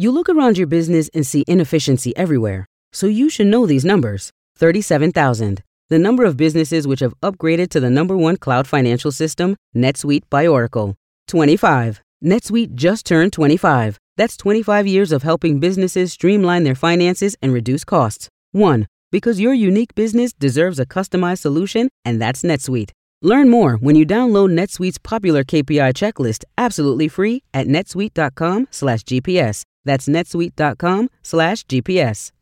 You look around your business and see inefficiency everywhere, so you should know these numbers 37,000. The number of businesses which have upgraded to the number one cloud financial system, NetSuite by Oracle. 25. NetSuite just turned 25. That's 25 years of helping businesses streamline their finances and reduce costs. 1. Because your unique business deserves a customized solution, and that's NetSuite. Learn more when you download NetSuite's popular KPI checklist absolutely free at netsuite.com/gps. That's netsuite.com slash GPS.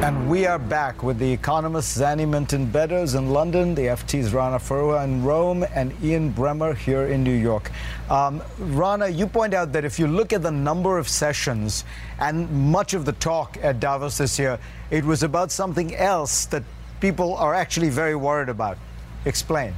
And we are back with the Economist's Zanny Minton Beddoes in London, the FT's Rana Foroohar in Rome, and Ian Bremmer here in New York. Um, Rana, you point out that if you look at the number of sessions and much of the talk at Davos this year, it was about something else that people are actually very worried about. Explain.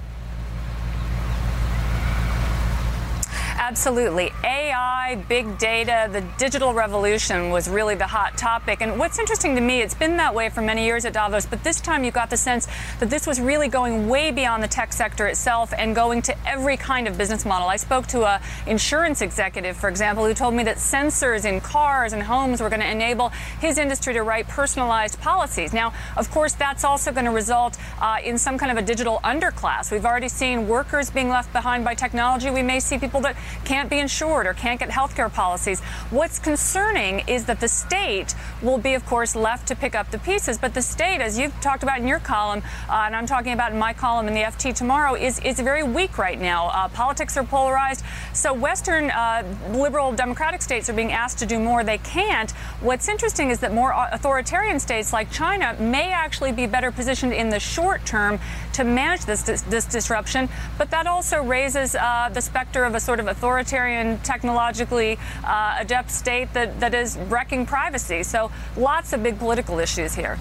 Absolutely. AI, big data, the digital revolution was really the hot topic. And what's interesting to me, it's been that way for many years at Davos, but this time you got the sense that this was really going way beyond the tech sector itself and going to every kind of business model. I spoke to an insurance executive, for example, who told me that sensors in cars and homes were going to enable his industry to write personalized policies. Now, of course, that's also going to result uh, in some kind of a digital underclass. We've already seen workers being left behind by technology. We may see people that can't be insured or can't get health care policies. What's concerning is that the state will be, of course, left to pick up the pieces. But the state, as you've talked about in your column, uh, and I'm talking about in my column in the FT tomorrow, is, is very weak right now. Uh, politics are polarized. So Western uh, liberal democratic states are being asked to do more. They can't. What's interesting is that more authoritarian states like China may actually be better positioned in the short term to manage this, this, disruption. But that also raises uh, the specter of a sort of authoritarian, technologically uh, adept state that, that is wrecking privacy. So lots of big political issues here.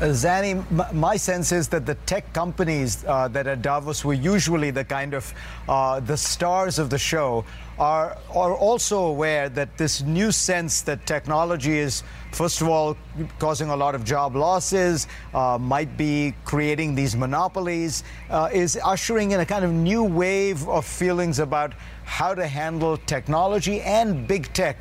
Uh, Zanny, my sense is that the tech companies uh, that at Davos were usually the kind of uh, the stars of the show are are also aware that this new sense that technology is first of all causing a lot of job losses, uh, might be creating these monopolies, uh, is ushering in a kind of new wave of feelings about how to handle technology and big tech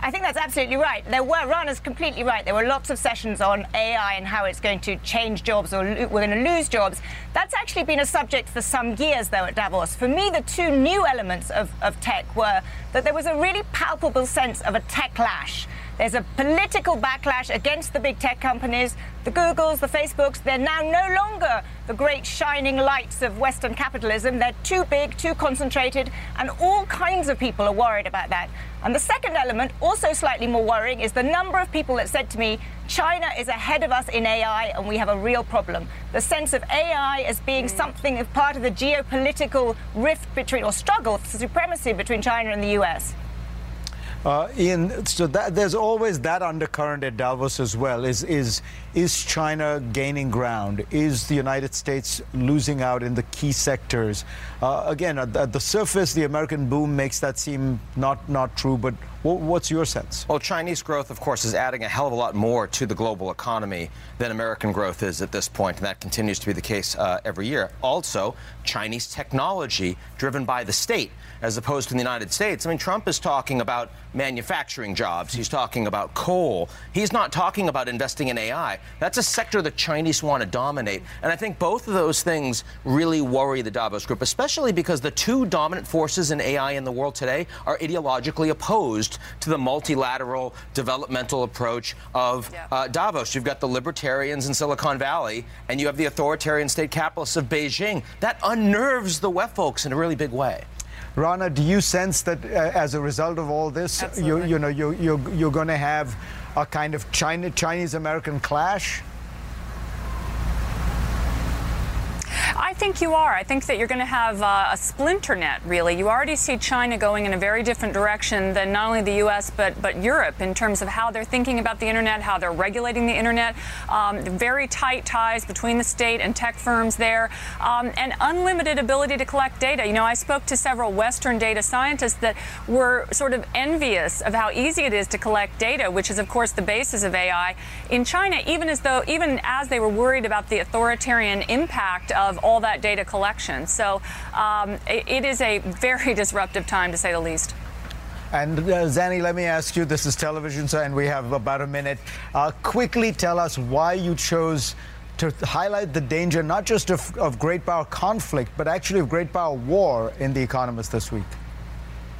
I think that's absolutely right. There were, Rana's completely right. There were lots of sessions on AI and how it's going to change jobs or we're going to lose jobs. That's actually been a subject for some years, though, at Davos. For me, the two new elements of, of tech were that there was a really palpable sense of a tech lash. There's a political backlash against the big tech companies. The Googles, the Facebooks, they're now no longer the great shining lights of Western capitalism. They're too big, too concentrated, and all kinds of people are worried about that. And the second element, also slightly more worrying, is the number of people that said to me, China is ahead of us in AI and we have a real problem. The sense of AI as being mm. something of part of the geopolitical rift between, or struggle for supremacy between China and the US. Uh, Ian, so that, there's always that undercurrent at Davos as well. Is is is China gaining ground? Is the United States losing out in the key sectors? Uh, again, at, at, the surface, the American boom makes that seem not not true. But what, what's your sense? Well, Chinese growth, of course, is adding a hell of a lot more to the global economy than American growth is at this point, and that continues to be the case uh, every year. Also, Chinese technology driven by the state as opposed to the United States. I mean, Trump is talking about manufacturing jobs. He's talking about coal. He's not talking about investing in AI. That's a sector the Chinese want to dominate. And I think both of those things really worry the Davos Group, especially because the two dominant forces in AI in the world today are ideologically opposed to the multilateral developmental approach of yeah. uh, Davos. You've got the libertarians in Silicon Valley, and you have the authoritarian state capitalists of Beijing. That unnerves the WEF folks in a really big way. Rana, do you sense that uh, as a result of all this, you, you know, you, you, you're going to have a kind of China, Chinese American clash? I think you are. I think that you're going to have uh, a splinter net, really. You already see China going in a very different direction than not only the U.S., but, but Europe in terms of how they're thinking about the internet, how they're regulating the internet. Um, very tight ties between the state and tech firms there, um, and unlimited ability to collect data. You know, I spoke to several Western data scientists that were sort of envious of how easy it is to collect data, which is, of course, the basis of AI. In China, even as though, even as they were worried about the authoritarian impact of all that data collection. So um, it, it is a very disruptive time, to say the least. And uh, Zanny, let me ask you this is television, so, and we have about a minute. Uh, quickly tell us why you chose to highlight the danger not just of, of great power conflict, but actually of great power war in The Economist this week.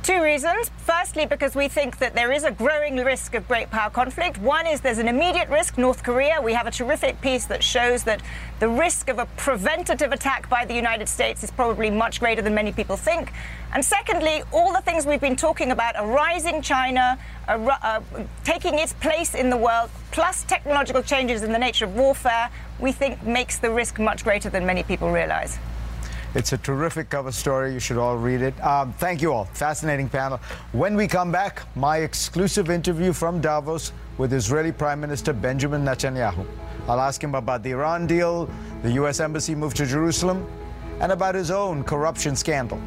Two reasons. Firstly, because we think that there is a growing risk of great power conflict. One is there's an immediate risk, North Korea. We have a terrific piece that shows that the risk of a preventative attack by the United States is probably much greater than many people think. And secondly, all the things we've been talking about a rising China, a, uh, taking its place in the world, plus technological changes in the nature of warfare, we think makes the risk much greater than many people realize. It's a terrific cover story. You should all read it. Um, thank you all. Fascinating panel. When we come back, my exclusive interview from Davos with Israeli Prime Minister Benjamin Netanyahu. I'll ask him about the Iran deal, the U.S. Embassy move to Jerusalem, and about his own corruption scandal.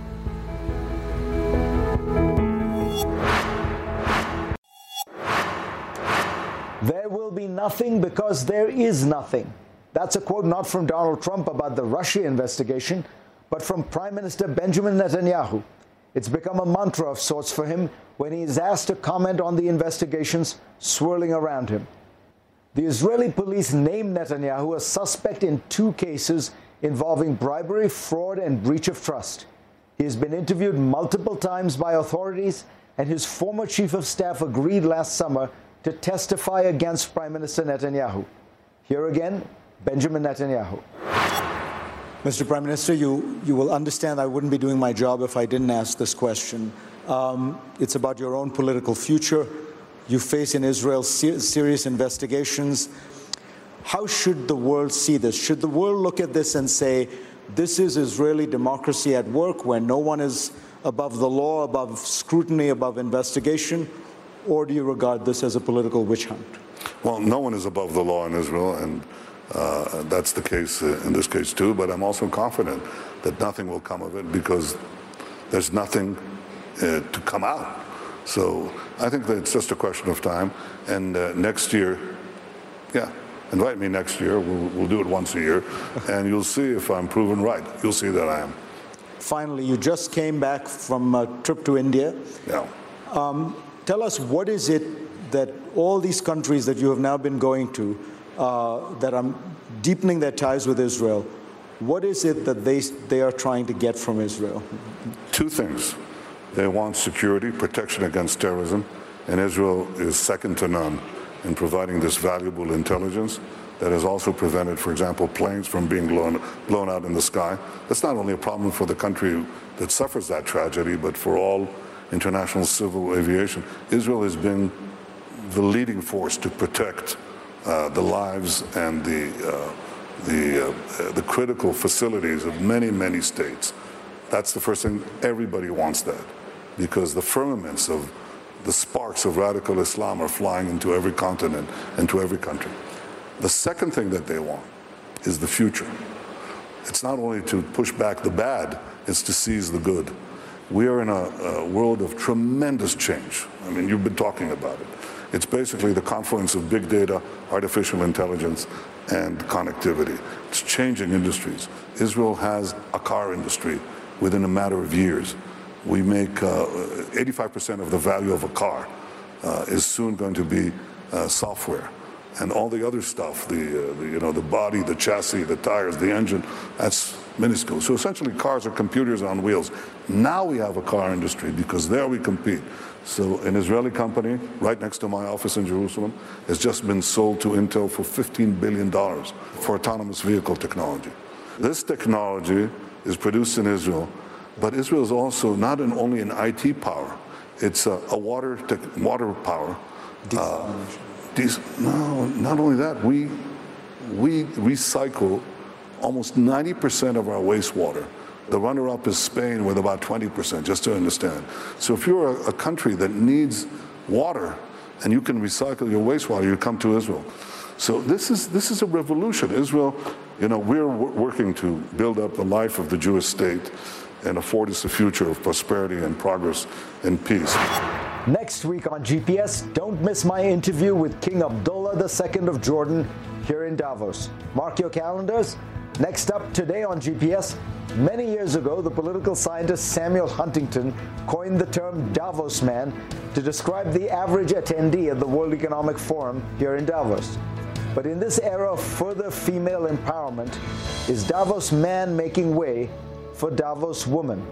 There will be nothing because there is nothing. That's a quote not from Donald Trump about the Russia investigation, but from Prime Minister Benjamin Netanyahu. It's become a mantra of sorts for him when he is asked to comment on the investigations swirling around him. The Israeli police named Netanyahu a suspect in two cases involving bribery, fraud, and breach of trust. He has been interviewed multiple times by authorities, and his former chief of staff agreed last summer to testify against Prime Minister Netanyahu. Here again, Benjamin Netanyahu. Mr. Prime Minister, you, you will understand I wouldn't be doing my job if I didn't ask this question. Um, it's about your own political future. You face in Israel ser serious investigations. How should the world see this? Should the world look at this and say, this is Israeli democracy at work where no one is above the law, above scrutiny, above investigation? Or do you regard this as a political witch hunt? Well, no one is above the law in Israel, and uh, that's the case uh, in this case too, but I'm also confident that nothing will come of it because there's nothing uh, to come out. So I think that it's just a question of time. And uh, next year, yeah, invite me next year. We'll, we'll do it once a year, and you'll see if I'm proven right. You'll see that I am. Finally, you just came back from a trip to India. Yeah. Um, tell us what is it that all these countries that you have now been going to uh, that are deepening their ties with Israel. What is it that they, they are trying to get from Israel? Two things. They want security, protection against terrorism, and Israel is second to none in providing this valuable intelligence that has also prevented, for example, planes from being blown, blown out in the sky. That's not only a problem for the country that suffers that tragedy, but for all international civil aviation. Israel has been the leading force to protect uh, the lives and the, uh, the, uh, the critical facilities of many, many states. That's the first thing. Everybody wants that because the firmaments of the sparks of radical Islam are flying into every continent and to every country. The second thing that they want is the future. It's not only to push back the bad, it's to seize the good. We are in a, a world of tremendous change. I mean, you've been talking about it. It's basically the confluence of big data, artificial intelligence, and connectivity. It's changing industries. Israel has a car industry within a matter of years. We make 85% uh, of the value of a car uh, is soon going to be uh, software. And all the other stuff, the, uh, the, you know, the body, the chassis, the tires, the engine, that's minuscule. So essentially cars are computers on wheels. Now we have a car industry because there we compete. So an Israeli company right next to my office in Jerusalem has just been sold to Intel for $15 billion for autonomous vehicle technology. This technology is produced in Israel, but Israel is also not an, only an IT power, it's a, a water, water power. Uh, no, not only that, we, we recycle almost 90% of our wastewater. The runner up is Spain with about 20%, just to understand. So if you're a, a country that needs water and you can recycle your wastewater, you come to Israel. So this is, this is a revolution. Israel, you know, we're working to build up the life of the Jewish state and afford us a future of prosperity and progress and peace. Next week on GPS, don't miss my interview with King Abdullah II of Jordan here in Davos. Mark your calendars Next up today on GPS, many years ago, the political scientist Samuel Huntington coined the term Davos man to describe the average attendee at the World Economic Forum here in Davos. But in this era of further female empowerment, is Davos man making way for Davos woman?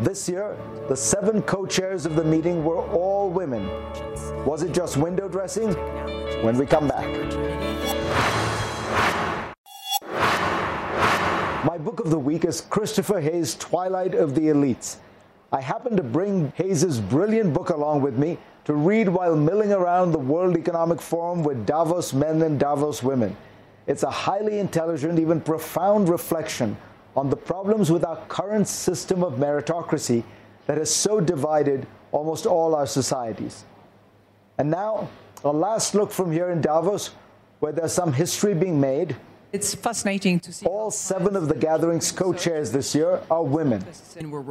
This year, the seven co chairs of the meeting were all women. Was it just window dressing? When we come back. My book of the week is Christopher Hayes' Twilight of the Elites. I happened to bring Hayes' brilliant book along with me to read while milling around the World Economic Forum with Davos men and Davos women. It's a highly intelligent, even profound reflection on the problems with our current system of meritocracy that has so divided almost all our societies. And now, a last look from here in Davos, where there's some history being made. It's fascinating to see. All seven of the gathering's co chairs this year are women.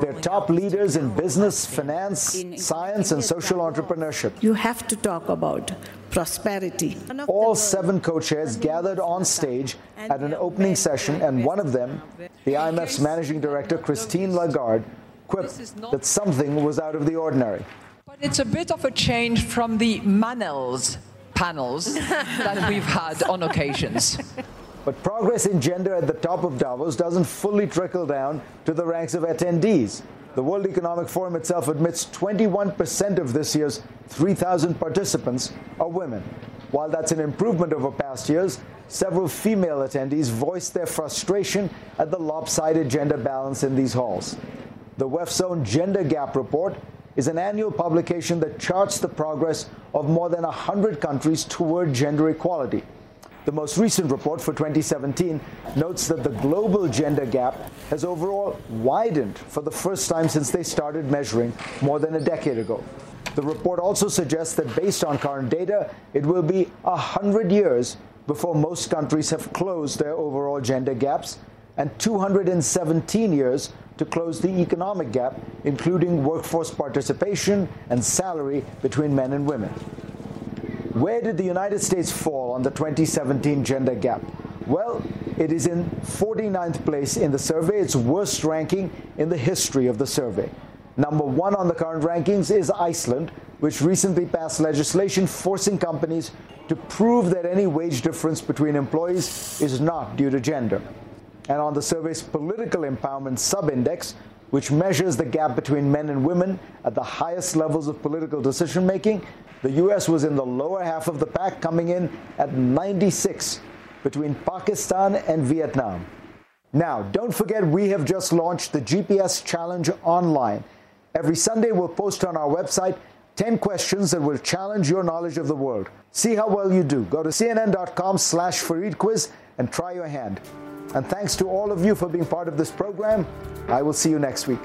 They're top leaders in business, finance, science, and social entrepreneurship. You have to talk about prosperity. All seven co chairs gathered on stage at an opening session, and one of them, the IMF's managing director, Christine Lagarde, quipped that something was out of the ordinary. But it's a bit of a change from the Manels panels that we've had on occasions. But progress in gender at the top of Davos doesn't fully trickle down to the ranks of attendees. The World Economic Forum itself admits 21% of this year's 3,000 participants are women. While that's an improvement over past years, several female attendees voiced their frustration at the lopsided gender balance in these halls. The WEF's own Gender Gap Report is an annual publication that charts the progress of more than 100 countries toward gender equality. The most recent report for 2017 notes that the global gender gap has overall widened for the first time since they started measuring more than a decade ago. The report also suggests that based on current data, it will be 100 years before most countries have closed their overall gender gaps and 217 years to close the economic gap, including workforce participation and salary between men and women. Where did the United States fall on the 2017 gender gap? Well, it is in 49th place in the survey, its worst ranking in the history of the survey. Number one on the current rankings is Iceland, which recently passed legislation forcing companies to prove that any wage difference between employees is not due to gender and on the survey's political empowerment subindex, which measures the gap between men and women at the highest levels of political decision making, the US was in the lower half of the pack, coming in at 96 between Pakistan and Vietnam. Now, don't forget we have just launched the GPS Challenge online. Every Sunday, we'll post on our website 10 questions that will challenge your knowledge of the world. See how well you do. Go to cnn.com slash Fareed Quiz and try your hand. And thanks to all of you for being part of this program. I will see you next week.